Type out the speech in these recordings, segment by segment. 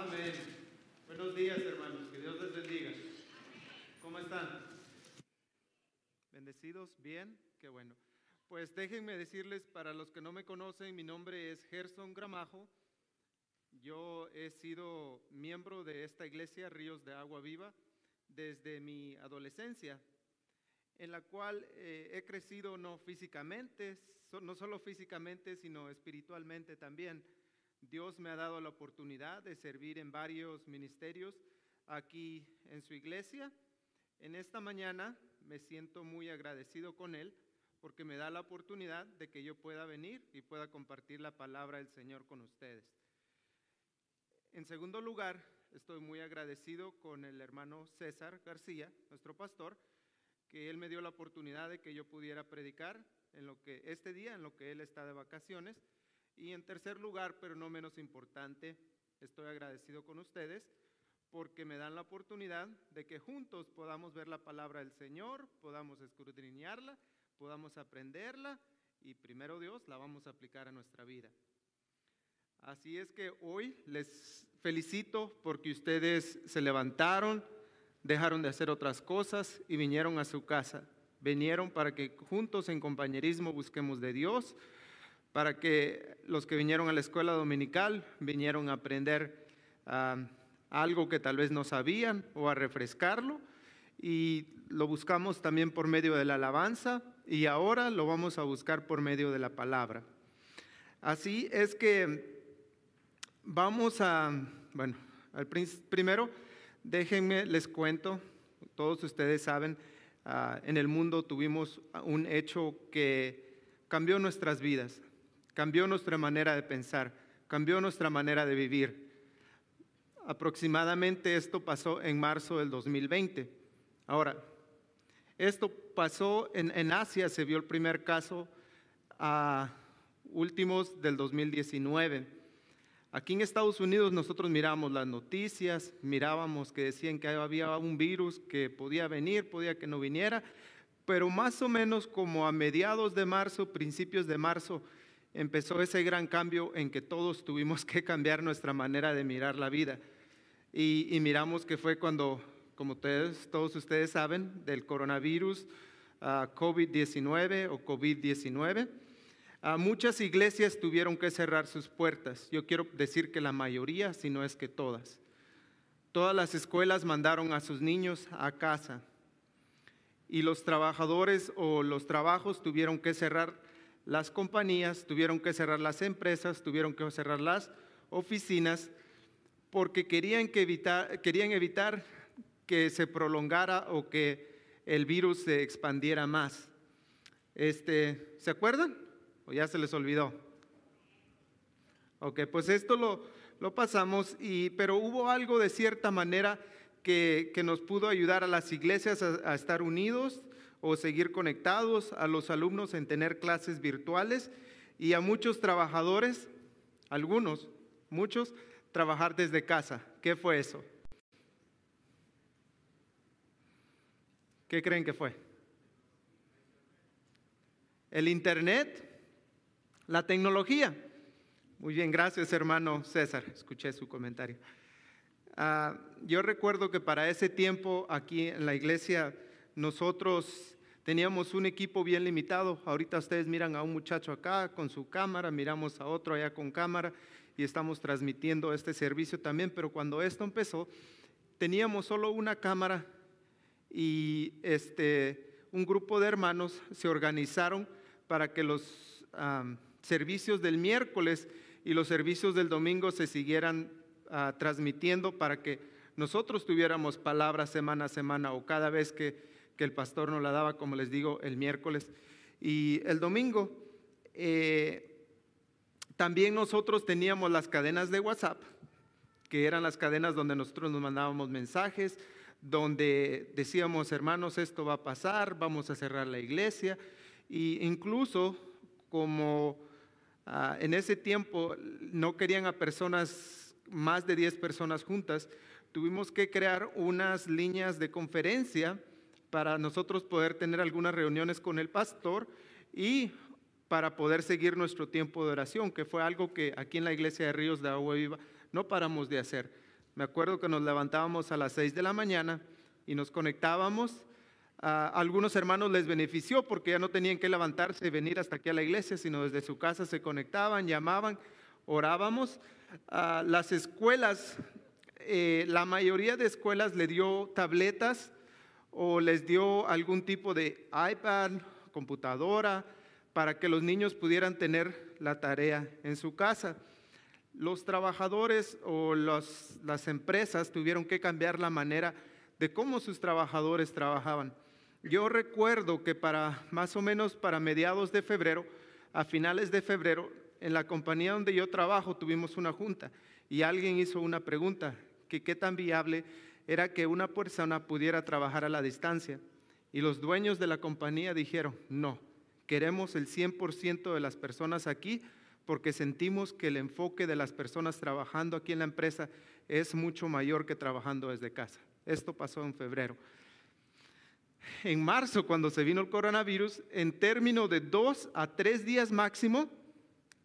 Amén. Buenos días, hermanos. Que Dios les bendiga. ¿Cómo están? ¿Bendecidos? ¿Bien? Qué bueno. Pues déjenme decirles, para los que no me conocen, mi nombre es Gerson Gramajo. Yo he sido miembro de esta iglesia, Ríos de Agua Viva, desde mi adolescencia, en la cual eh, he crecido no físicamente, no solo físicamente, sino espiritualmente también. Dios me ha dado la oportunidad de servir en varios ministerios aquí en su iglesia. En esta mañana me siento muy agradecido con Él porque me da la oportunidad de que yo pueda venir y pueda compartir la palabra del Señor con ustedes. En segundo lugar, estoy muy agradecido con el hermano César García, nuestro pastor, que él me dio la oportunidad de que yo pudiera predicar en lo que este día, en lo que él está de vacaciones. Y en tercer lugar, pero no menos importante, estoy agradecido con ustedes porque me dan la oportunidad de que juntos podamos ver la palabra del Señor, podamos escudriñarla, podamos aprenderla y primero Dios la vamos a aplicar a nuestra vida. Así es que hoy les felicito porque ustedes se levantaron, dejaron de hacer otras cosas y vinieron a su casa. Vinieron para que juntos en compañerismo busquemos de Dios, para que los que vinieron a la escuela dominical vinieron a aprender ah, algo que tal vez no sabían o a refrescarlo. Y lo buscamos también por medio de la alabanza y ahora lo vamos a buscar por medio de la palabra. Así es que vamos a, bueno, al primero Déjenme, les cuento, todos ustedes saben, ah, en el mundo tuvimos un hecho que cambió nuestras vidas, cambió nuestra manera de pensar, cambió nuestra manera de vivir. Aproximadamente esto pasó en marzo del 2020. Ahora, esto pasó en, en Asia, se vio el primer caso a últimos del 2019. Aquí en Estados Unidos nosotros miramos las noticias, mirábamos que decían que había un virus que podía venir, podía que no viniera, pero más o menos como a mediados de marzo, principios de marzo, empezó ese gran cambio en que todos tuvimos que cambiar nuestra manera de mirar la vida. Y, miramos que fue cuando, como todos ustedes saben, del coronavirus ah, COVID-19 o COVID-19 muchas iglesias tuvieron que cerrar sus puertas. Yo quiero decir que la mayoría, si no es que todas. Todas las escuelas mandaron a sus niños a casa. Y los trabajadores o los trabajos tuvieron que cerrar las compañías, tuvieron que cerrar las empresas, tuvieron que cerrar las oficinas, porque querían, que evitar, querían evitar que se prolongara o que el virus se expandiera más. Este, ¿Se acuerdan? ¿O ya se les olvidó? Ok, pues esto lo, lo pasamos, y, pero hubo algo de cierta manera que, que nos pudo ayudar a las iglesias a, estar unidos o seguir conectados, a los alumnos en tener clases virtuales y a muchos trabajadores, algunos, muchos, trabajar desde casa. ¿Qué fue eso? ¿Qué creen que fue? El Internet la tecnología. Muy bien, gracias hermano César, escuché su comentario. Ah, yo recuerdo que para ese tiempo aquí en la iglesia nosotros teníamos un equipo bien limitado. Ahorita ustedes miran a un muchacho acá con su cámara, miramos a otro allá con cámara y estamos transmitiendo este servicio también, pero cuando esto empezó teníamos solo una cámara y este, un grupo de hermanos se organizaron para que los servicios del miércoles y los servicios del domingo se siguieran ah, transmitiendo para que nosotros tuviéramos palabras semana a semana o cada vez que, el pastor nos la daba, como les digo, el miércoles y el domingo. Eh, también nosotros teníamos las cadenas de WhatsApp, que eran las cadenas donde nosotros nos mandábamos mensajes, donde decíamos, hermanos, esto va a pasar, vamos a cerrar la iglesia, e incluso como Ah, en ese tiempo no querían a personas, más de 10 personas juntas, tuvimos que crear unas líneas de conferencia para nosotros poder tener algunas reuniones con el pastor y para poder seguir nuestro tiempo de oración, que fue algo que aquí en la iglesia de Ríos de Agua Viva no paramos de hacer. Me acuerdo que nos levantábamos a las 6 de la mañana y nos conectábamos. A algunos hermanos les benefició porque ya no tenían que levantarse y venir hasta aquí a la iglesia, sino desde su casa se conectaban, llamaban, orábamos. Las escuelas, eh, la mayoría de escuelas le dio tabletas o les dio algún tipo de iPad, computadora, para que los niños pudieran tener la tarea en su casa. Los trabajadores o las empresas tuvieron que cambiar la manera de cómo sus trabajadores trabajaban. Yo recuerdo que para más o menos para mediados de febrero, a finales de febrero, en la compañía donde yo trabajo tuvimos una junta y alguien hizo una pregunta, que qué tan viable era que una persona pudiera trabajar a la distancia. Y los dueños de la compañía dijeron, no, queremos el 100% de las personas aquí porque sentimos que el enfoque de las personas trabajando aquí en la empresa es mucho mayor que trabajando desde casa. Esto pasó en febrero. En marzo, cuando se vino el coronavirus, en términos de dos a tres días máximo,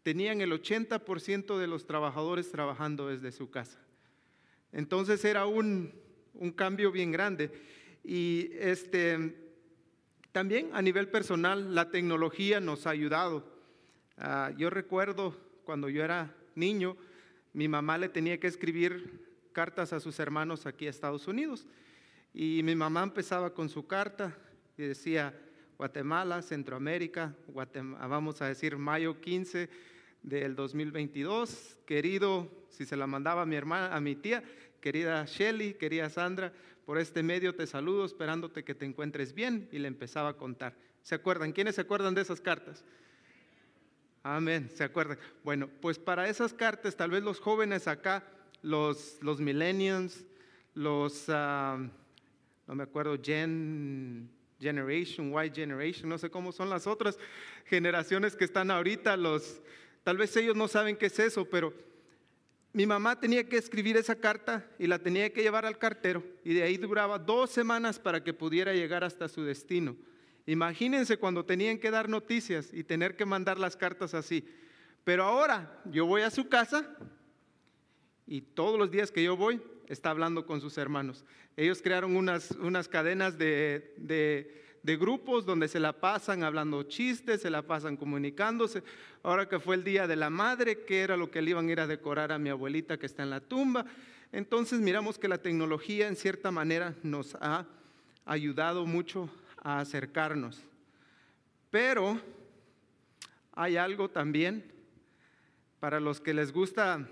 tenían el 80% de los trabajadores trabajando desde su casa. Entonces era un, un cambio bien grande. Y este, también a nivel personal, la tecnología nos ha ayudado. Ah, yo recuerdo cuando yo era niño, mi mamá le tenía que escribir cartas a sus hermanos aquí a Estados Unidos. Y mi mamá empezaba con su carta y decía, Guatemala, Centroamérica, vamos a decir mayo 15 del 2022, querido, si se la mandaba a mi hermana, a mi tía, querida Shelly, querida Sandra, por este medio te saludo esperándote que te encuentres bien y le empezaba a contar. ¿Se acuerdan? ¿Quiénes se acuerdan de esas cartas? Amén, se acuerdan. Bueno, pues para esas cartas, tal vez los jóvenes acá, los, los millennials, los, ah, no me acuerdo, Gen, Generation, Y Generation, no sé cómo son las otras generaciones que están ahorita, los, tal vez ellos no saben qué es eso, pero mi mamá tenía que escribir esa carta y la tenía que llevar al cartero y de ahí duraba dos semanas para que pudiera llegar hasta su destino. Imagínense cuando tenían que dar noticias y tener que mandar las cartas así. Pero ahora yo voy a su casa y todos los días que yo voy está hablando con sus hermanos. Ellos crearon unas, unas cadenas de, de grupos donde se la pasan hablando chistes, se la pasan comunicándose. Ahora que fue el día de la madre, que era lo que le iban a ir a decorar a mi abuelita que está en la tumba. Entonces miramos que la tecnología en cierta manera nos ha ayudado mucho a acercarnos. Pero hay algo también para los que les gusta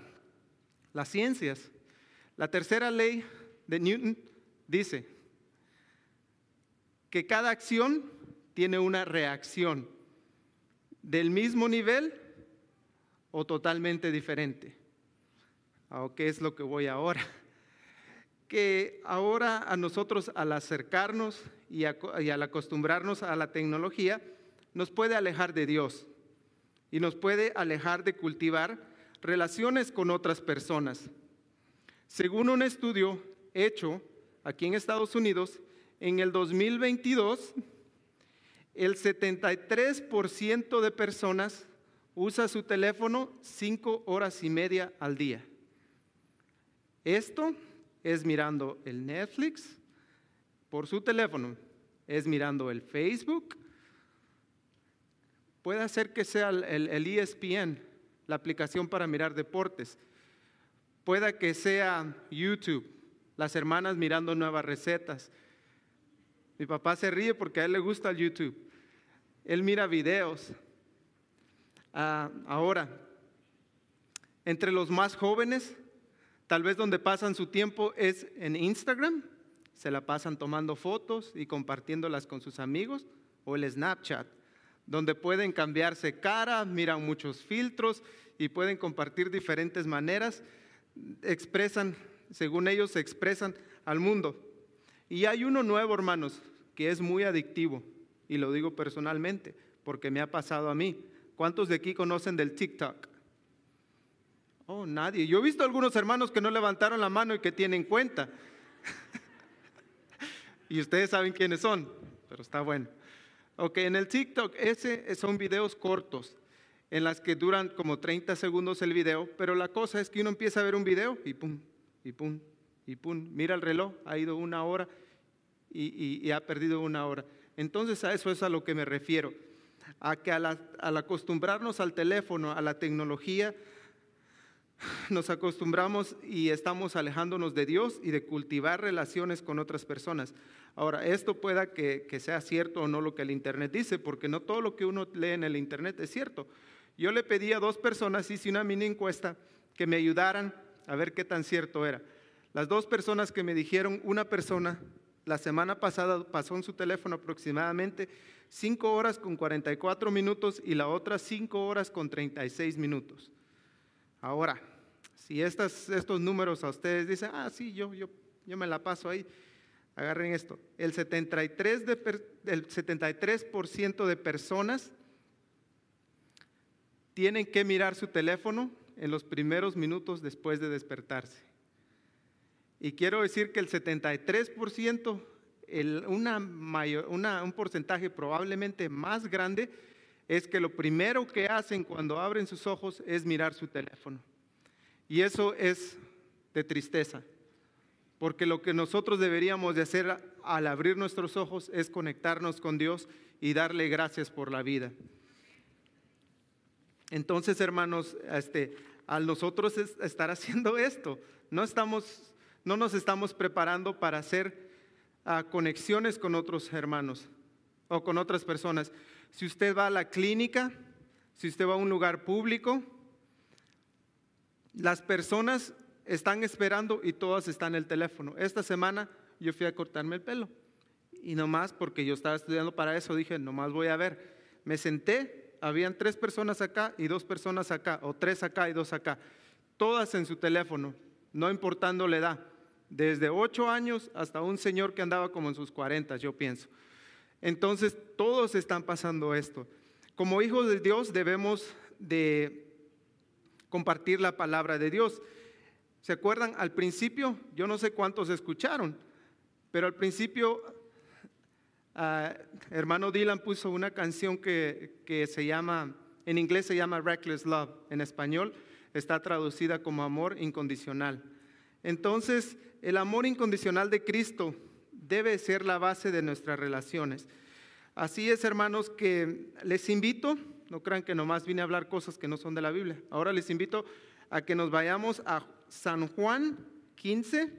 las ciencias. La tercera ley de Newton dice, que cada acción tiene una reacción del mismo nivel o totalmente diferente. ¿A qué es lo que voy ahora? Que ahora a nosotros al acercarnos y al acostumbrarnos a la tecnología, nos puede alejar de Dios y nos puede alejar de cultivar relaciones con otras personas. Según un estudio hecho aquí en Estados Unidos, en el 2022, el 73% de personas usa su teléfono cinco horas y media al día. Esto es mirando el Netflix por su teléfono, es mirando el Facebook. Puede ser que sea el, ESPN, la aplicación para mirar deportes. Pueda que sea YouTube, las hermanas mirando nuevas recetas. Mi papá se ríe porque a él le gusta el YouTube. Él mira videos. Ah, ahora, entre los más jóvenes, tal vez donde pasan su tiempo es en Instagram. Se la pasan tomando fotos y compartiéndolas con sus amigos. O el Snapchat, donde pueden cambiarse cara, miran muchos filtros y pueden compartir diferentes maneras. Expresan, según ellos, se expresan al mundo. Y hay uno nuevo, hermanos, que es muy adictivo, y lo digo personalmente, porque me ha pasado a mí. ¿Cuántos de aquí conocen del TikTok? Oh, nadie. Yo he visto algunos hermanos que no levantaron la mano y que tienen cuenta. y ustedes saben quiénes son, pero está bueno. Ok, en el TikTok, ese son videos cortos, en las que duran como 30 segundos el video, pero la cosa es que uno empieza a ver un video y pum, y pum, y pum. Mira el reloj, ha ido una hora y, ha perdido una hora. Entonces a eso es a lo que me refiero, a que al, acostumbrarnos al teléfono, a la tecnología, nos acostumbramos y estamos alejándonos de Dios y de cultivar relaciones con otras personas. Ahora, esto pueda que, sea cierto o no lo que el Internet dice, porque no todo lo que uno lee en el Internet es cierto. Yo le pedí a dos personas, hice una mini encuesta, que me ayudaran a ver qué tan cierto era. Las dos personas que me dijeron, una persona la semana pasada pasó en su teléfono aproximadamente 5 horas con 44 minutos y la otra 5 horas con 36 minutos. Ahora, si estos números a ustedes dicen, ah, sí, yo, yo, yo me la paso ahí, agarren esto, el 73%, de, el 73 de personas tienen que mirar su teléfono en los primeros minutos después de despertarse. Y quiero decir que el 73%, el, una mayor, una, un porcentaje probablemente más grande, es que lo primero que hacen cuando abren sus ojos es mirar su teléfono. Y eso es de tristeza, porque lo que nosotros deberíamos de hacer al abrir nuestros ojos es conectarnos con Dios y darle gracias por la vida. Entonces, hermanos, este, al nosotros estar haciendo esto, no, estamos, no nos estamos preparando para hacer ah, conexiones con otros hermanos o con otras personas. Si usted va a la clínica, si usted va a un lugar público, las personas están esperando y todas están en el teléfono. Esta semana yo fui a cortarme el pelo y nomás porque yo estaba estudiando para eso dije, nomás voy a ver. Me senté, habían tres personas acá y dos personas acá, o tres acá y dos acá, todas en su teléfono, no importando la edad, desde ocho años hasta un señor que andaba como en sus cuarentas, yo pienso. Entonces, todos están pasando esto. Como hijos de Dios debemos de compartir la palabra de Dios. ¿Se acuerdan? Al principio, yo no sé cuántos escucharon, pero al principio, ah, hermano Dylan puso una canción que, que se llama, en inglés se llama Reckless Love, en español está traducida como amor incondicional. Entonces, el amor incondicional de Cristo debe ser la base de nuestras relaciones. Así es, hermanos, que les invito, no crean que nomás vine a hablar cosas que no son de la Biblia. Ahora les invito a que nos vayamos a San Juan 15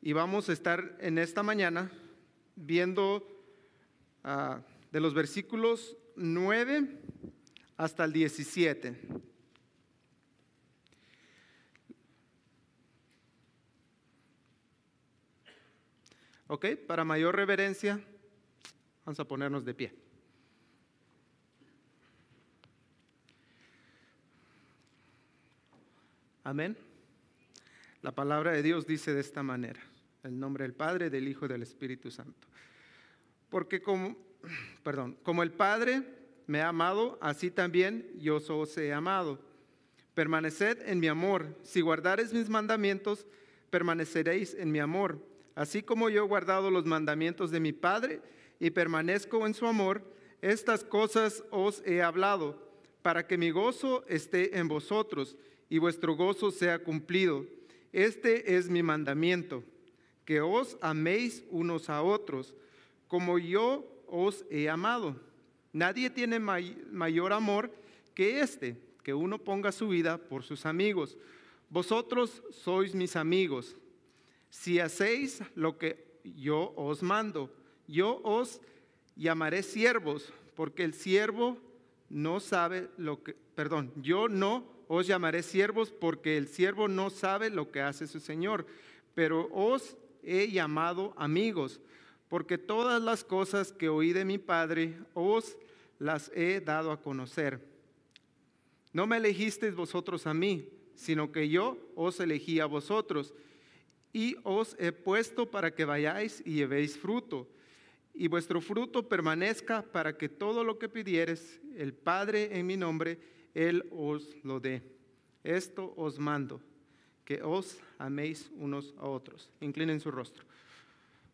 y vamos a estar en esta mañana viendo ah, de los versículos 9 hasta el 17. ¿Ok? Para mayor reverencia, vamos a ponernos de pie. Amén. La palabra de Dios dice de esta manera, el nombre del Padre, del Hijo y del Espíritu Santo. Porque como, perdón, como el Padre me ha amado, así también yo os he amado. Permaneced en mi amor. Si guardares mis mandamientos, permaneceréis en mi amor Así como yo he guardado los mandamientos de mi Padre y permanezco en su amor, estas cosas os he hablado, para que mi gozo esté en vosotros y vuestro gozo sea cumplido. Este es mi mandamiento, que os améis unos a otros, como yo os he amado. Nadie tiene mayor amor que este, que uno ponga su vida por sus amigos. Vosotros sois mis amigos si hacéis lo que yo os mando, yo os llamaré siervos, porque el siervo no sabe lo que, perdón, yo no os llamaré siervos porque el siervo no sabe lo que hace su Señor, pero os he llamado amigos, porque todas las cosas que oí de mi Padre os las he dado a conocer. No me elegisteis vosotros a mí, sino que yo os elegí a vosotros y os he puesto para que vayáis y llevéis fruto, y vuestro fruto permanezca para que todo lo que pidieres el Padre en mi nombre, Él os lo dé. Esto os mando, que os améis unos a otros. Inclinen su rostro.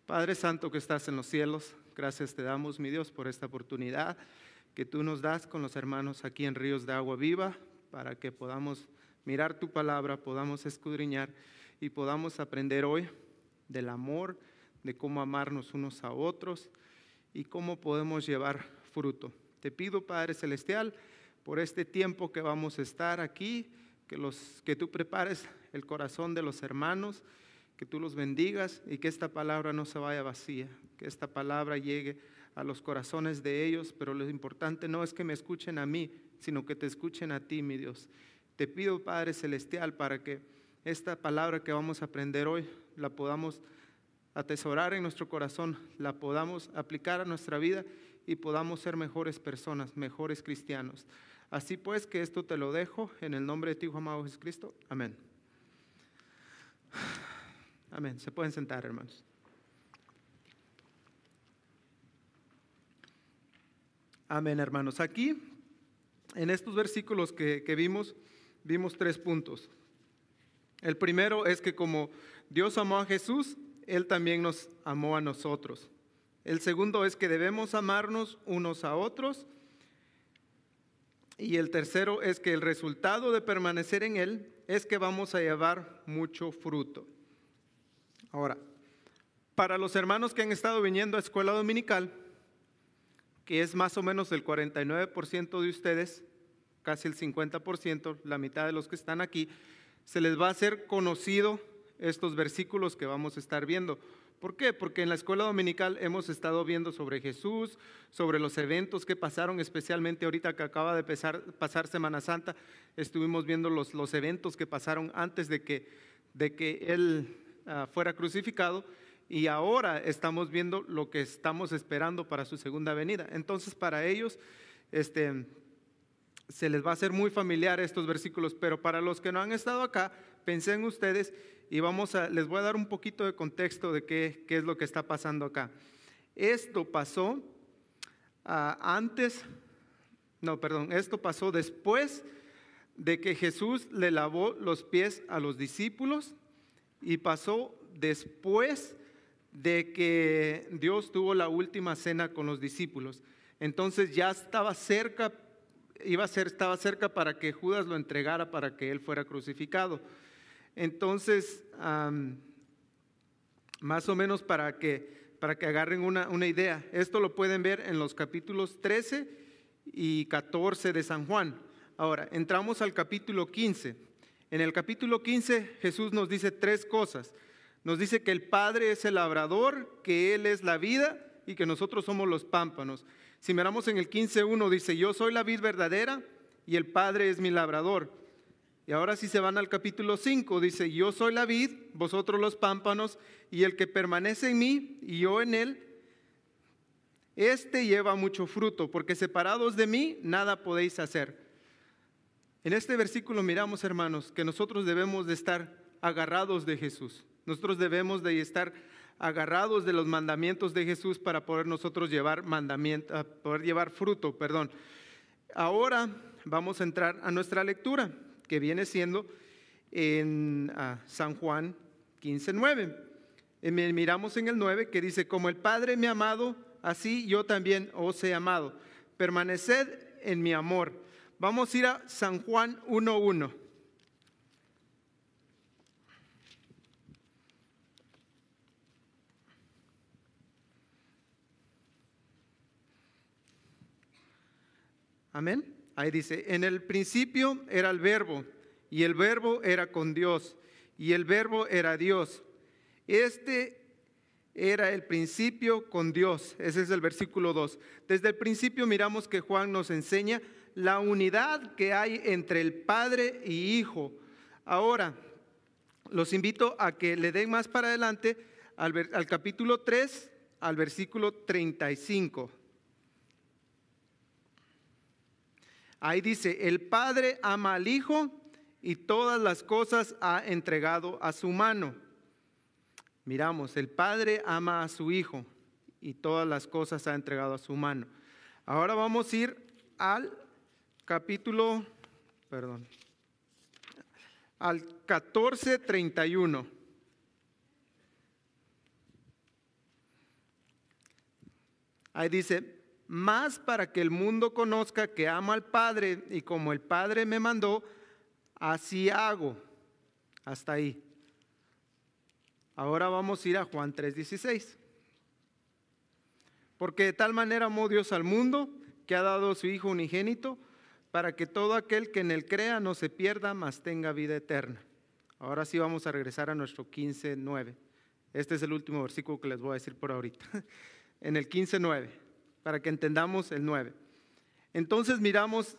Padre Santo que estás en los cielos, gracias te damos, mi Dios, por esta oportunidad que tú nos das con los hermanos aquí en Ríos de Agua Viva, para que podamos mirar tu palabra, podamos escudriñar y podamos aprender hoy del amor, de cómo amarnos unos a otros y cómo podemos llevar fruto. Te pido, Padre Celestial, por este tiempo que vamos a estar aquí, que, los, que tú prepares el corazón de los hermanos, que tú los bendigas y que esta palabra no se vaya vacía, que esta palabra llegue a los corazones de ellos, pero lo importante no es que me escuchen a mí, sino que te escuchen a ti, mi Dios. Te pido, Padre Celestial, para que esta palabra que vamos a aprender hoy la podamos atesorar en nuestro corazón, la podamos aplicar a nuestra vida y podamos ser mejores personas, mejores cristianos. Así pues, que esto te lo dejo en el nombre de ti, Hijo amado Jesucristo. Amén. Amén. Se pueden sentar, hermanos. Amén, hermanos. Aquí, en estos versículos que, que vimos, vimos tres puntos. El primero es que como Dios amó a Jesús, Él también nos amó a nosotros. El segundo es que debemos amarnos unos a otros. Y el tercero es que el resultado de permanecer en Él es que vamos a llevar mucho fruto. Ahora, para los hermanos que han estado viniendo a escuela dominical, que es más o menos el 49% de ustedes, casi el 50%, la mitad de los que están aquí, se les va a hacer conocido estos versículos que vamos a estar viendo. ¿Por qué? Porque en la escuela dominical hemos estado viendo sobre Jesús, sobre los eventos que pasaron, especialmente ahorita que acaba de pasar, Semana Santa, estuvimos viendo los, los, eventos que pasaron antes de que, de que Él ah, fuera crucificado y ahora estamos viendo lo que estamos esperando para su segunda venida. Entonces, para ellos, este, se les va a hacer muy familiar estos versículos, pero para los que no han estado acá, pensé en ustedes y vamos a, les voy a dar un poquito de contexto de qué, qué es lo que está pasando acá. Esto pasó ah, antes, no, perdón, esto pasó después de que Jesús le lavó los pies a los discípulos y pasó después de que Dios tuvo la última cena con los discípulos. Entonces ya estaba cerca iba a ser, estaba cerca para que Judas lo entregara para que él fuera crucificado. Entonces, más o menos para que, para que agarren una, una idea, esto lo pueden ver en los capítulos 13 y 14 de San Juan. Ahora, entramos al capítulo 15. En el capítulo 15 Jesús nos dice tres cosas. Nos dice que el Padre es el labrador, que Él es la vida y que nosotros somos los pámpanos. Si miramos en el 15.1 dice, yo soy la vid verdadera y el Padre es mi labrador. Y ahora si se van al capítulo 5, dice, yo soy la vid, vosotros los pámpanos, y el que permanece en mí y yo en él, este lleva mucho fruto, porque separados de mí nada podéis hacer. En este versículo miramos, hermanos, que nosotros debemos de estar agarrados de Jesús. Nosotros debemos de estar agarrados de los mandamientos de Jesús para poder nosotros llevar mandamiento, ah, poder llevar fruto, perdón. Ahora vamos a entrar a nuestra lectura, que viene siendo en ah, San Juan 15:9. Miramos en el 9 que dice, como el Padre me ha amado, así yo también os he amado. Permaneced en mi amor. Vamos a ir a San Juan 1:1. Amén. Ahí dice, en el principio era el verbo y el verbo era con Dios y el verbo era Dios. Este era el principio con Dios. Ese es el versículo 2. Desde el principio miramos que Juan nos enseña la unidad que hay entre el Padre y Hijo. Ahora, los invito a que le den más para adelante al, capítulo 3, al versículo 35. Ahí dice, el Padre ama al Hijo y todas las cosas ha entregado a su mano. Miramos, el Padre ama a su Hijo y todas las cosas ha entregado a su mano. Ahora vamos a ir al capítulo, perdón, al 1431. Ahí dice, más para que el mundo conozca que amo al Padre y como el Padre me mandó, así hago. Hasta ahí. Ahora vamos a ir a Juan 3:16. Porque de tal manera amó Dios al mundo que ha dado a su Hijo unigénito para que todo aquel que en él crea no se pierda, mas tenga vida eterna. Ahora sí vamos a regresar a nuestro 15.9. Este es el último versículo que les voy a decir por ahorita. En el 15.9, para que entendamos el 9. Entonces miramos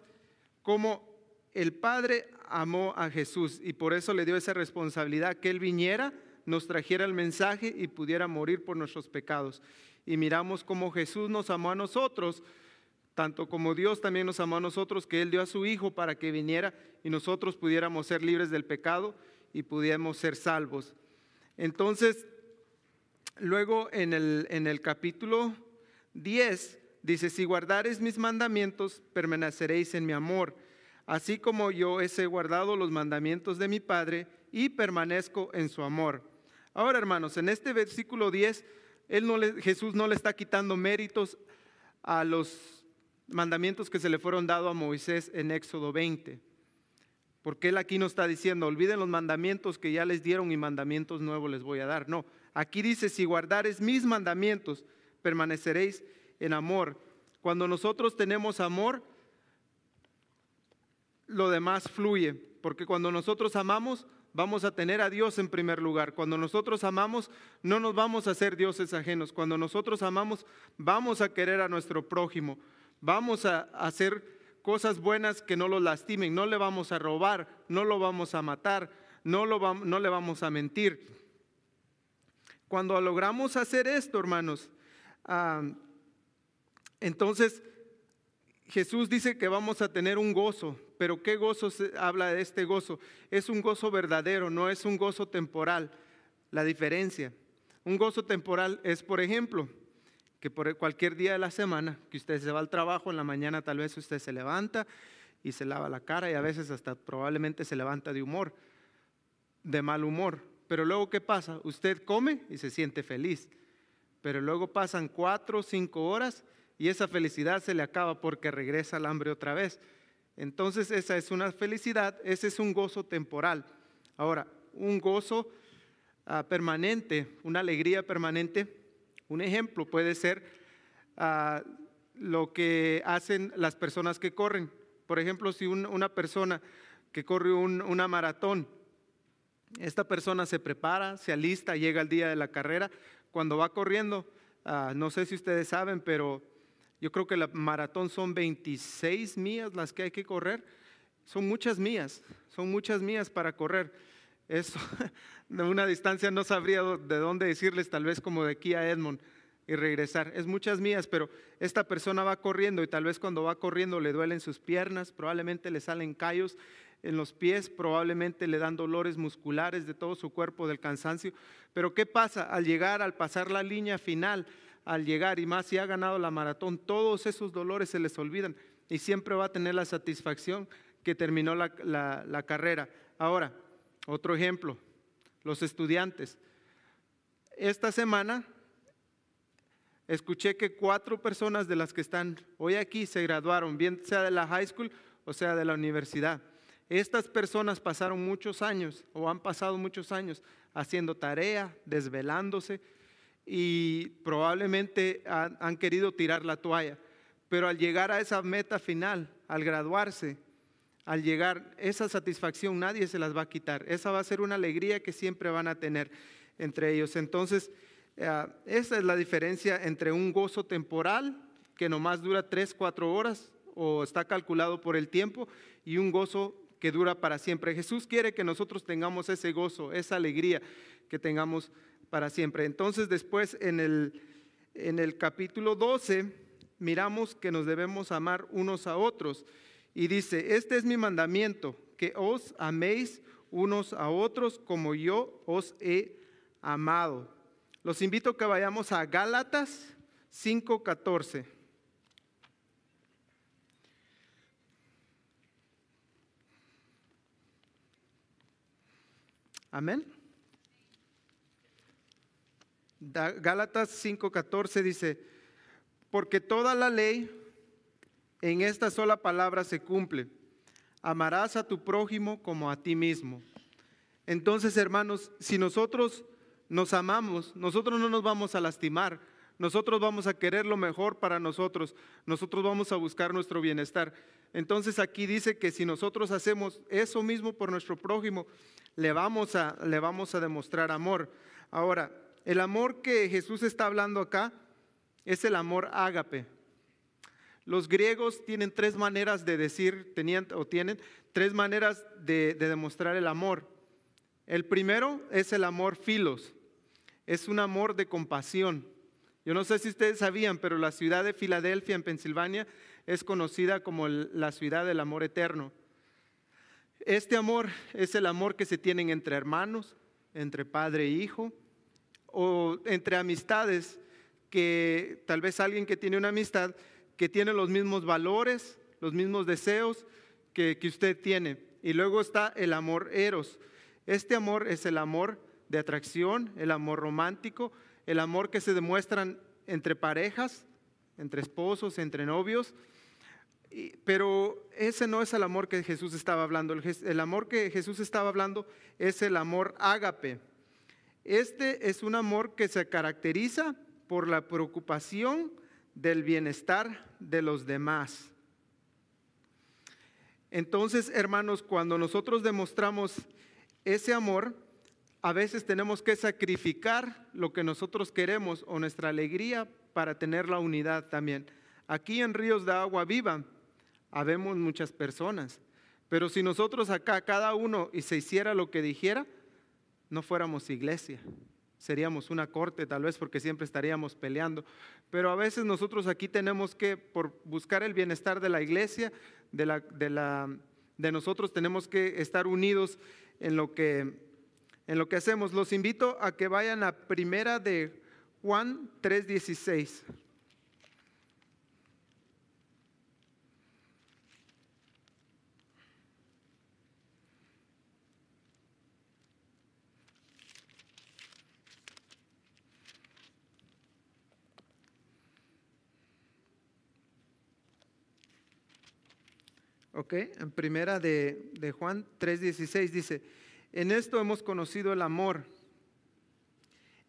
cómo el Padre amó a Jesús y por eso le dio esa responsabilidad que Él viniera, nos trajera el mensaje y pudiera morir por nuestros pecados. Y miramos cómo Jesús nos amó a nosotros tanto como Dios también nos amó a nosotros, que Él dio a su Hijo para que viniera y nosotros pudiéramos ser libres del pecado y pudiéramos ser salvos. Entonces, luego en el, en el capítulo 10 dice, si guardares mis mandamientos, permaneceréis en mi amor, así como yo he guardado los mandamientos de mi Padre y permanezco en su amor. Ahora, hermanos, en este versículo 10, él no le, Jesús no le está quitando méritos a los mandamientos que se le fueron dados a Moisés en Éxodo 20. Porque él aquí no está diciendo, olviden los mandamientos que ya les dieron y mandamientos nuevos les voy a dar. No, aquí dice, si guardares mis mandamientos, permaneceréis en amor. Cuando nosotros tenemos amor, lo demás fluye, porque cuando nosotros amamos, vamos a tener a Dios en primer lugar. Cuando nosotros amamos, no nos vamos a hacer dioses ajenos. Cuando nosotros amamos, vamos a querer a nuestro prójimo. Vamos a hacer cosas buenas que no lo lastimen, no le vamos a robar, no lo vamos a matar, no, lo no le vamos a mentir. Cuando logramos hacer esto, hermanos, entonces Jesús dice que vamos a tener un gozo, pero ¿qué gozo se habla de este gozo? Es un gozo verdadero, no es un gozo temporal. La diferencia. Un gozo temporal es, por ejemplo, que por cualquier día de la semana que usted se va al trabajo, en la mañana tal vez usted se levanta y se lava la cara y a veces hasta probablemente se levanta de humor, de mal humor. Pero luego, ¿qué pasa? Usted come y se siente feliz. Pero luego pasan cuatro o cinco horas y esa felicidad se le acaba porque regresa al hambre otra vez. Entonces esa es una felicidad, ese es un gozo temporal. Ahora, un gozo ah, permanente, una alegría permanente, un ejemplo puede ser ah, lo que hacen las personas que corren. Por ejemplo, si una persona que corre una maratón, esta persona se prepara, se alista, llega el día de la carrera. Cuando va corriendo, ah, no sé si ustedes saben, pero yo creo que la maratón son 26 millas las que hay que correr. Son muchas millas, son muchas millas para correr. De una distancia no sabría de dónde decirles, tal vez como de aquí a Edmond y regresar. Es muchas mías, pero esta persona va corriendo y tal vez cuando va corriendo le duelen sus piernas, probablemente le salen callos en los pies, probablemente le dan dolores musculares de todo su cuerpo del cansancio. Pero ¿qué pasa? Al llegar, al pasar la línea final, al llegar y más si ha ganado la maratón, todos esos dolores se les olvidan y siempre va a tener la satisfacción que terminó la, la carrera. Ahora, otro ejemplo, los estudiantes. Esta semana escuché que cuatro personas de las que están hoy aquí se graduaron, bien sea de la high school o sea de la universidad. Estas personas pasaron muchos años o han pasado muchos años haciendo tarea, desvelándose y probablemente han, querido tirar la toalla. Pero al llegar a esa meta final, al graduarse, al llegar, esa satisfacción nadie se las va a quitar. Esa va a ser una alegría que siempre van a tener entre ellos. Entonces, eh, esa es la diferencia entre un gozo temporal, que nomás dura tres, cuatro horas, o está calculado por el tiempo, y un gozo que dura para siempre. Jesús quiere que nosotros tengamos ese gozo, esa alegría que tengamos para siempre. Entonces, después en el, en el capítulo 12, miramos que nos debemos amar unos a otros. Y dice, este es mi mandamiento, que os améis unos a otros como yo os he amado. Los invito a que vayamos a Gálatas 5:14. Amén. Gálatas 5:14 dice, porque toda la ley en esta sola palabra se cumple. amarás a tu prójimo como a ti mismo. Entonces, hermanos, si nosotros nos amamos, nosotros no nos vamos a lastimar, nosotros vamos a querer lo mejor para nosotros, nosotros vamos a buscar nuestro bienestar. Entonces aquí dice que si nosotros hacemos eso mismo por nuestro prójimo, le vamos a, le vamos a demostrar amor. Ahora, el amor que Jesús está hablando acá es el amor ágape. Los griegos tienen tres maneras de decir, tenían o tienen tres maneras de, de demostrar el amor. El primero es el amor filos, es un amor de compasión. Yo no sé si ustedes sabían, pero la ciudad de Filadelfia en Pensilvania es conocida como la ciudad del amor eterno. Este amor es el amor que se tienen entre hermanos, entre padre e hijo, o entre amistades, que tal vez alguien que tiene una amistad que tiene los mismos valores, los mismos deseos que, que usted tiene. Y luego está el amor eros, este amor es el amor de atracción, el amor romántico, el amor que se demuestran entre parejas, entre esposos, entre novios. Pero ese no es el amor que Jesús estaba hablando. El amor que Jesús estaba hablando es el amor ágape. Este es un amor que se caracteriza por la preocupación del bienestar de los demás. Entonces, hermanos, cuando nosotros demostramos ese amor, a veces tenemos que sacrificar lo que nosotros queremos o nuestra alegría para tener la unidad también. Aquí en Ríos de Agua Viva habemos muchas personas, pero si nosotros acá cada uno y se hiciera lo que dijera, no fuéramos iglesia. Seríamos una corte tal vez porque siempre estaríamos peleando. Pero a veces nosotros aquí tenemos que, por buscar el bienestar de la iglesia, de, la, de, la, de nosotros tenemos que estar unidos en lo que, en lo que hacemos. Los invito a que vayan a primera de Juan 3:16. Ok, en primera de, de Juan 3:16 dice, en esto hemos conocido el amor,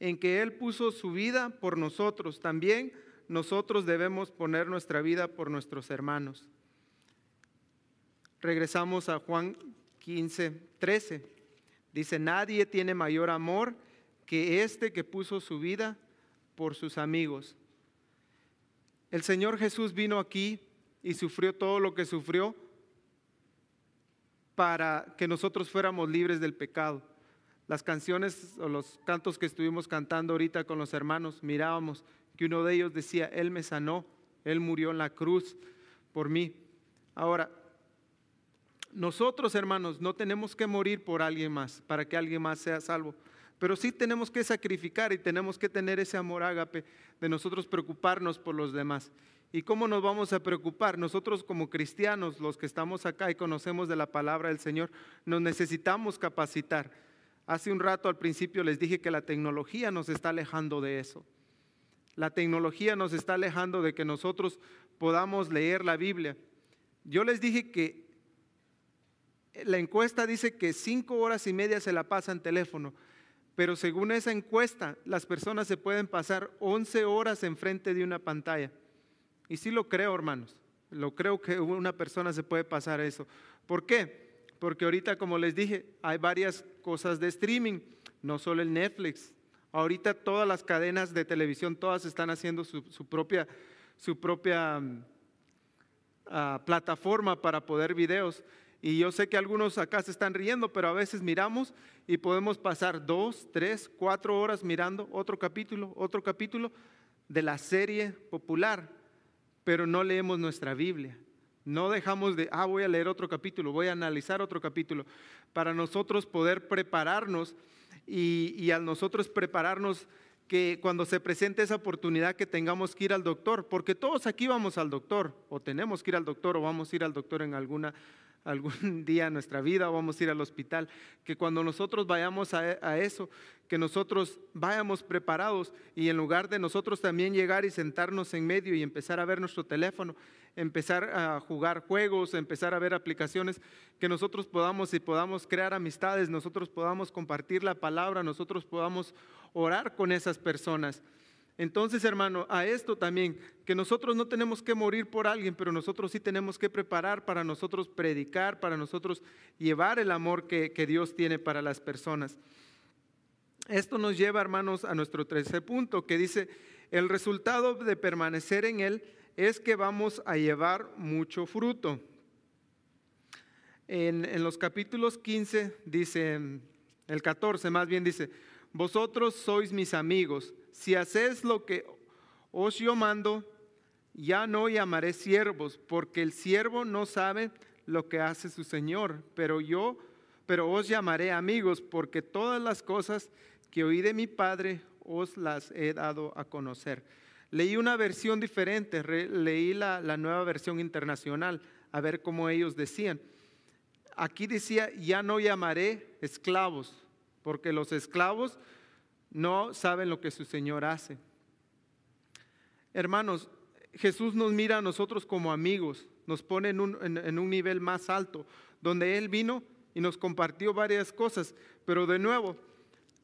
en que Él puso su vida por nosotros. También nosotros debemos poner nuestra vida por nuestros hermanos. Regresamos a Juan 15, 13. Dice, nadie tiene mayor amor que este que puso su vida por sus amigos. El Señor Jesús vino aquí y sufrió todo lo que sufrió para que nosotros fuéramos libres del pecado. Las canciones o los cantos que estuvimos cantando ahorita con los hermanos, mirábamos que uno de ellos decía, Él me sanó, Él murió en la cruz por mí. Ahora, nosotros hermanos no tenemos que morir por alguien más, para que alguien más sea salvo, pero sí tenemos que sacrificar y tenemos que tener ese amor ágape de nosotros preocuparnos por los demás. ¿Y cómo nos vamos a preocupar? Nosotros como cristianos, los que estamos acá y conocemos de la palabra del Señor, nos necesitamos capacitar. Hace un rato al principio les dije que la tecnología nos está alejando de eso. La tecnología nos está alejando de que nosotros podamos leer la Biblia. Yo les dije que la encuesta dice que cinco horas y media se la pasa en teléfono, pero según esa encuesta, las personas se pueden pasar 11 horas enfrente de una pantalla. Y sí lo creo, hermanos. Lo creo que una persona se puede pasar eso. ¿Por qué? Porque ahorita, como les dije, hay varias cosas de streaming, no solo el Netflix. Ahorita todas las cadenas de televisión, todas están haciendo su, propia, su propia mm, ah, plataforma para poder videos. Y yo sé que algunos acá se están riendo, pero a veces miramos y podemos pasar dos, tres, cuatro horas mirando otro capítulo, otro capítulo de la serie popular pero no leemos nuestra Biblia. No dejamos de, ah, voy a leer otro capítulo, voy a analizar otro capítulo, para nosotros poder prepararnos y, y al nosotros prepararnos que cuando se presente esa oportunidad que tengamos que ir al doctor, porque todos aquí vamos al doctor, o tenemos que ir al doctor, o vamos a ir al doctor en alguna algún día en nuestra vida vamos a ir al hospital, que cuando nosotros vayamos a, eso, que nosotros vayamos preparados y en lugar de nosotros también llegar y sentarnos en medio y empezar a ver nuestro teléfono, empezar a jugar juegos, empezar a ver aplicaciones, que nosotros podamos y podamos crear amistades, nosotros podamos compartir la palabra, nosotros podamos orar con esas personas. Entonces, hermano, a esto también, que nosotros no tenemos que morir por alguien, pero nosotros sí tenemos que preparar para nosotros predicar, para nosotros llevar el amor que, Dios tiene para las personas. Esto nos lleva, hermanos, a nuestro tercer punto, que dice, el resultado de permanecer en Él es que vamos a llevar mucho fruto. En, en, los capítulos 15 dice, el 14 más bien dice, vosotros sois mis amigos si haces lo que os yo mando, ya no llamaré siervos, porque el siervo no sabe lo que hace su Señor, pero yo, pero os llamaré amigos, porque todas las cosas que oí de mi Padre os las he dado a conocer. Leí una versión diferente, leí la, la nueva versión internacional, a ver cómo ellos decían. Aquí decía, ya no llamaré esclavos, porque los esclavos no saben lo que su Señor hace. Hermanos, Jesús nos mira a nosotros como amigos, nos pone en un, nivel más alto, donde Él vino y nos compartió varias cosas, pero de nuevo,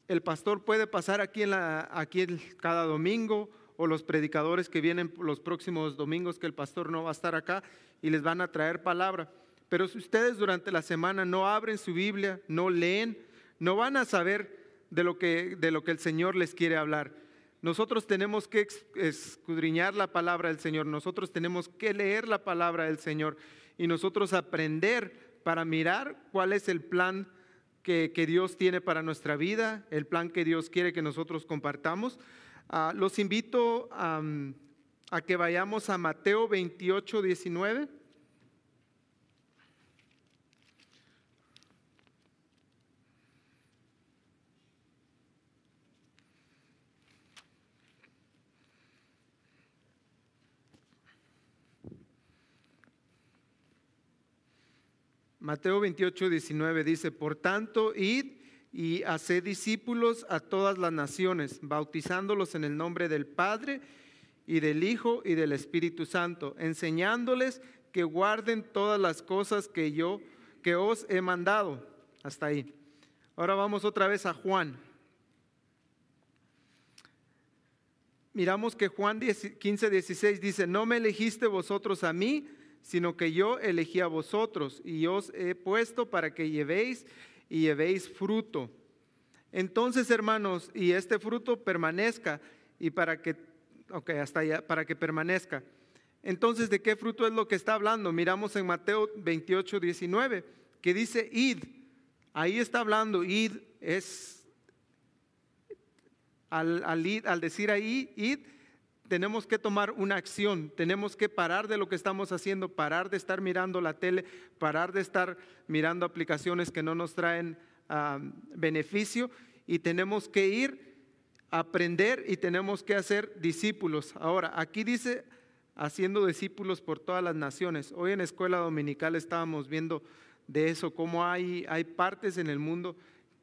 el pastor puede pasar aquí, en la, aquí cada domingo o los predicadores que vienen los próximos domingos que el pastor no va a estar acá y les van a traer palabra. Pero si ustedes durante la semana no abren su Biblia, no leen, no van a saber de lo que, de lo que el Señor les quiere hablar. Nosotros tenemos que escudriñar la palabra del Señor, nosotros tenemos que leer la palabra del Señor y nosotros aprender para mirar cuál es el plan que, Dios tiene para nuestra vida, el plan que Dios quiere que nosotros compartamos. Ah, los invito a que vayamos a Mateo 28, 19. Mateo 28, 19 dice, por tanto, id y haced discípulos a todas las naciones, bautizándolos en el nombre del Padre y del Hijo y del Espíritu Santo, enseñándoles que guarden todas las cosas que yo, que os he mandado. Hasta ahí. Ahora vamos otra vez a Juan. Miramos que Juan 15, 16 dice, no me elegiste vosotros a mí, sino que yo elegí a vosotros y os he puesto para que llevéis y llevéis fruto. Entonces, hermanos, y este fruto permanezca y para que, ok, hasta allá, para que permanezca. Entonces, ¿de qué fruto es lo que está hablando? Miramos en Mateo 28, 19, que dice id. Ahí está hablando, id es, al, al, al decir ahí, id, tenemos que tomar una acción, tenemos que parar de lo que estamos haciendo, parar de estar mirando la tele, parar de estar mirando aplicaciones que no nos traen beneficio y tenemos que ir a aprender y tenemos que hacer discípulos. Ahora, aquí dice haciendo discípulos por todas las naciones. Hoy en escuela dominical estábamos viendo de eso, cómo hay, hay partes en el mundo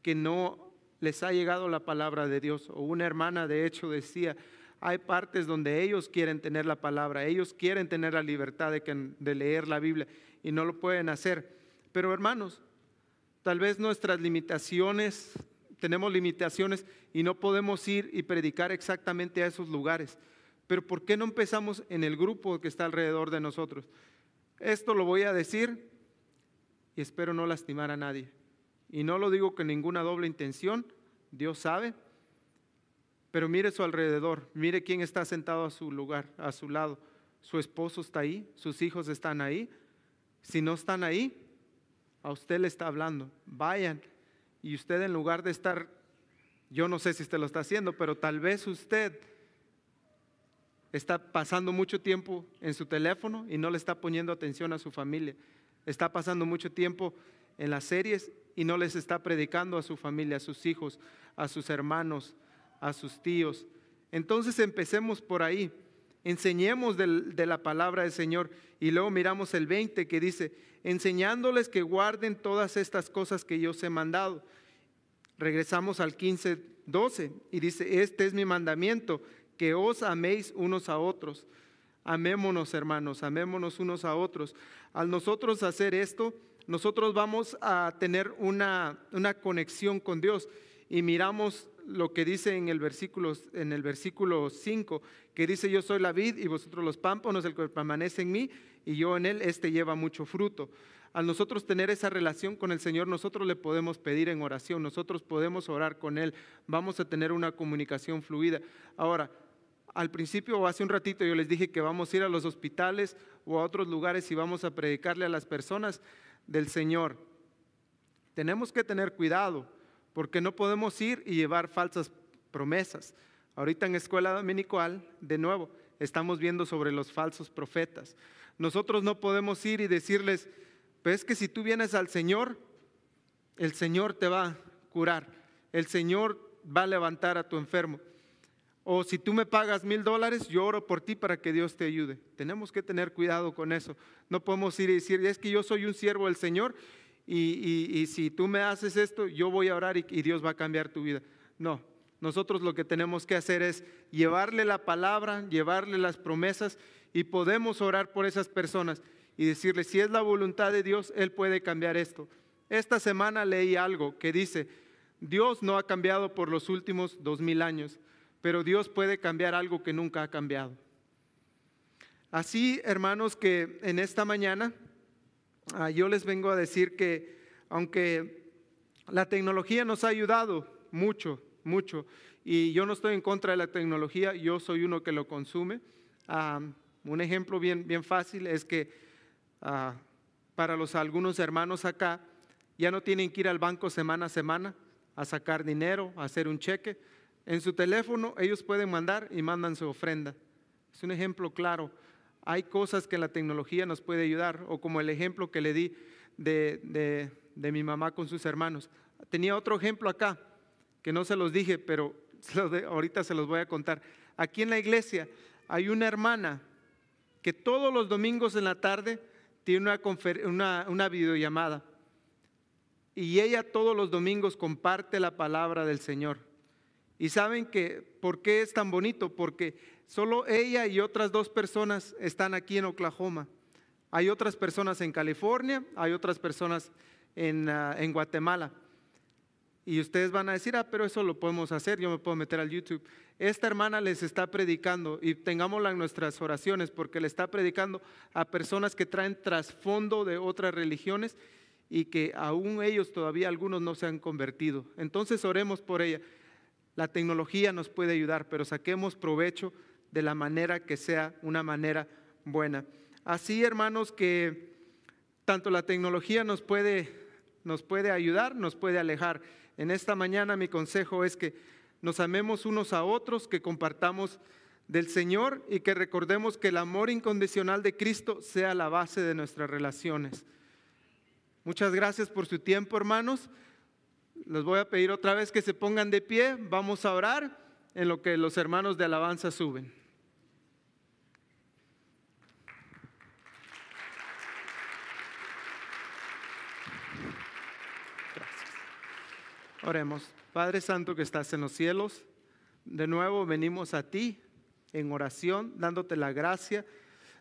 que no les ha llegado la palabra de Dios. O una hermana de hecho decía, hay partes donde ellos quieren tener la palabra, ellos quieren tener la libertad de, leer la Biblia y no lo pueden hacer. Pero hermanos, tal vez nuestras limitaciones, tenemos limitaciones y no podemos ir y predicar exactamente a esos lugares. Pero ¿por qué no empezamos en el grupo que está alrededor de nosotros? Esto lo voy a decir y espero no lastimar a nadie. Y no lo digo con ninguna doble intención, Dios sabe, pero mire su alrededor, mire quién está sentado a su lugar, a su lado. Su esposo está ahí, sus hijos están ahí. Si no están ahí, a usted le está hablando. Vayan. Y usted en lugar de estar, yo no sé si usted lo está haciendo, pero tal vez usted está pasando mucho tiempo en su teléfono y no le está poniendo atención a su familia. Está pasando mucho tiempo en las series y no les está predicando a su familia, a sus hijos, a sus hermanos, a sus tíos. Entonces empecemos por ahí, enseñemos de la palabra del Señor y luego miramos el 20 que dice, enseñándoles que guarden todas estas cosas que yo os he mandado. Regresamos al 15, 12 y dice, este es mi mandamiento, que os améis unos a otros. Amémonos, hermanos, amémonos unos a otros. Al nosotros hacer esto, nosotros vamos a tener una, una conexión con Dios y miramos lo que dice en el versículo en el versículo 5, que dice yo soy la vid y vosotros los pámpanos, el que permanece en mí y yo en él, este lleva mucho fruto. Al nosotros tener esa relación con el Señor, nosotros le podemos pedir en oración, nosotros podemos orar con Él, vamos a tener una comunicación fluida. Ahora, al principio hace un ratito yo les dije que vamos a ir a los hospitales o a otros lugares y vamos a predicarle a las personas del Señor. Tenemos que tener cuidado porque no podemos ir y llevar falsas promesas. Ahorita en escuela dominical, de nuevo, estamos viendo sobre los falsos profetas. Nosotros no podemos ir y decirles, pues que si tú vienes al Señor, el Señor te va a curar, el Señor va a levantar a tu enfermo. O si tú me pagas mil dólares, yo oro por ti para que Dios te ayude. Tenemos que tener cuidado con eso. No podemos ir y decir, es que yo soy un siervo del Señor y, si tú me haces esto, yo voy a orar y, y Dios va a cambiar tu vida. No, nosotros lo que tenemos que hacer es llevarle la palabra, llevarle las promesas y podemos orar por esas personas y decirle, si es la voluntad de Dios, Él puede cambiar esto. Esta semana leí algo que dice, Dios no ha cambiado por los últimos dos mil años, pero Dios puede cambiar algo que nunca ha cambiado. Así, hermanos, que en esta mañana Ah, yo les vengo a decir que aunque la tecnología nos ha ayudado mucho, mucho, y yo no estoy en contra de la tecnología, yo soy uno que lo consume. Ah, un ejemplo bien, bien fácil es que ah, para los algunos hermanos acá ya no tienen que ir al banco semana a semana a sacar dinero, a hacer un cheque. En su teléfono ellos pueden mandar y mandan su ofrenda. Es un ejemplo claro hay cosas que la tecnología nos puede ayudar, o como el ejemplo que le di de, mi mamá con sus hermanos. Tenía otro ejemplo acá, que no se los dije, pero ahorita se los voy a contar. Aquí en la iglesia hay una hermana que todos los domingos en la tarde tiene una, una videollamada. Y ella todos los domingos comparte la palabra del Señor. Y saben que, ¿por qué es tan bonito? Porque Solo ella y otras dos personas están aquí en Oklahoma. Hay otras personas en California, hay otras personas en, ah, en Guatemala. Y ustedes van a decir, ah, pero eso lo podemos hacer, yo me puedo meter al YouTube. Esta hermana les está predicando y tengámosla en nuestras oraciones porque le está predicando a personas que traen trasfondo de otras religiones y que aún ellos todavía algunos no se han convertido. Entonces oremos por ella. La tecnología nos puede ayudar, pero saquemos provecho de la manera que sea una manera buena. Así, hermanos, que tanto la tecnología nos puede, nos puede ayudar, nos puede alejar. En esta mañana mi consejo es que nos amemos unos a otros, que compartamos del Señor y que recordemos que el amor incondicional de Cristo sea la base de nuestras relaciones. Muchas gracias por su tiempo, hermanos. Les voy a pedir otra vez que se pongan de pie. Vamos a orar en lo que los hermanos de alabanza suben. Oremos. Padre Santo que estás en los cielos, de nuevo venimos a ti en oración, dándote la gracia,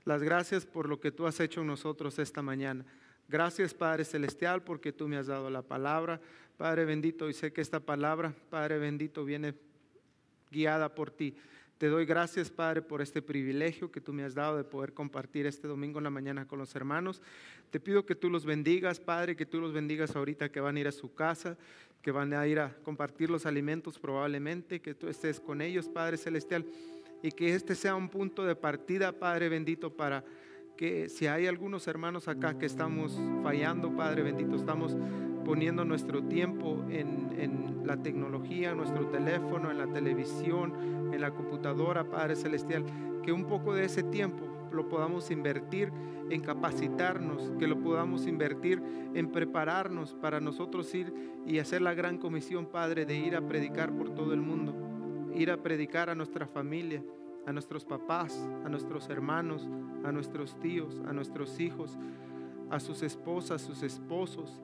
las gracias por lo que tú has hecho en nosotros esta mañana. Gracias Padre Celestial porque tú me has dado la palabra. Padre bendito, y sé que esta palabra, Padre bendito, viene guiada por ti. Te doy gracias, Padre, por este privilegio que tú me has dado de poder compartir este domingo en la mañana con los hermanos. Te pido que tú los bendigas, Padre, que tú los bendigas ahorita que van a ir a su casa, que van a ir a compartir los alimentos probablemente, que tú estés con ellos, Padre Celestial, y que este sea un punto de partida, Padre bendito, para que si hay algunos hermanos acá que estamos fallando, Padre bendito, estamos poniendo nuestro tiempo en, en la tecnología, nuestro teléfono, en la televisión, en la computadora, Padre Celestial, que un poco de ese tiempo lo podamos invertir en capacitarnos, que lo podamos invertir en prepararnos para nosotros ir y hacer la gran comisión, Padre, de ir a predicar por todo el mundo, ir a predicar a nuestra familia, a nuestros papás, a nuestros hermanos, a nuestros tíos, a nuestros hijos, a sus esposas, sus esposos,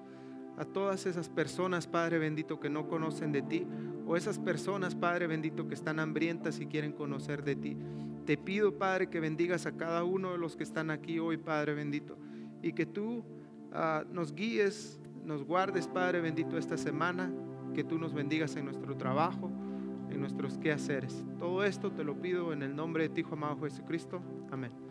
a todas esas personas, Padre bendito, que no conocen de ti, o esas personas, Padre bendito, que están hambrientas y quieren conocer de ti. te pido, Padre, que bendigas a cada uno de los que están aquí hoy, Padre bendito, y que tú ah, nos guíes, nos guardes, Padre bendito, esta semana, que tú nos bendigas en nuestro trabajo, en nuestros quehaceres. Todo esto te lo pido en el nombre de ti, amado Jesucristo. Amén.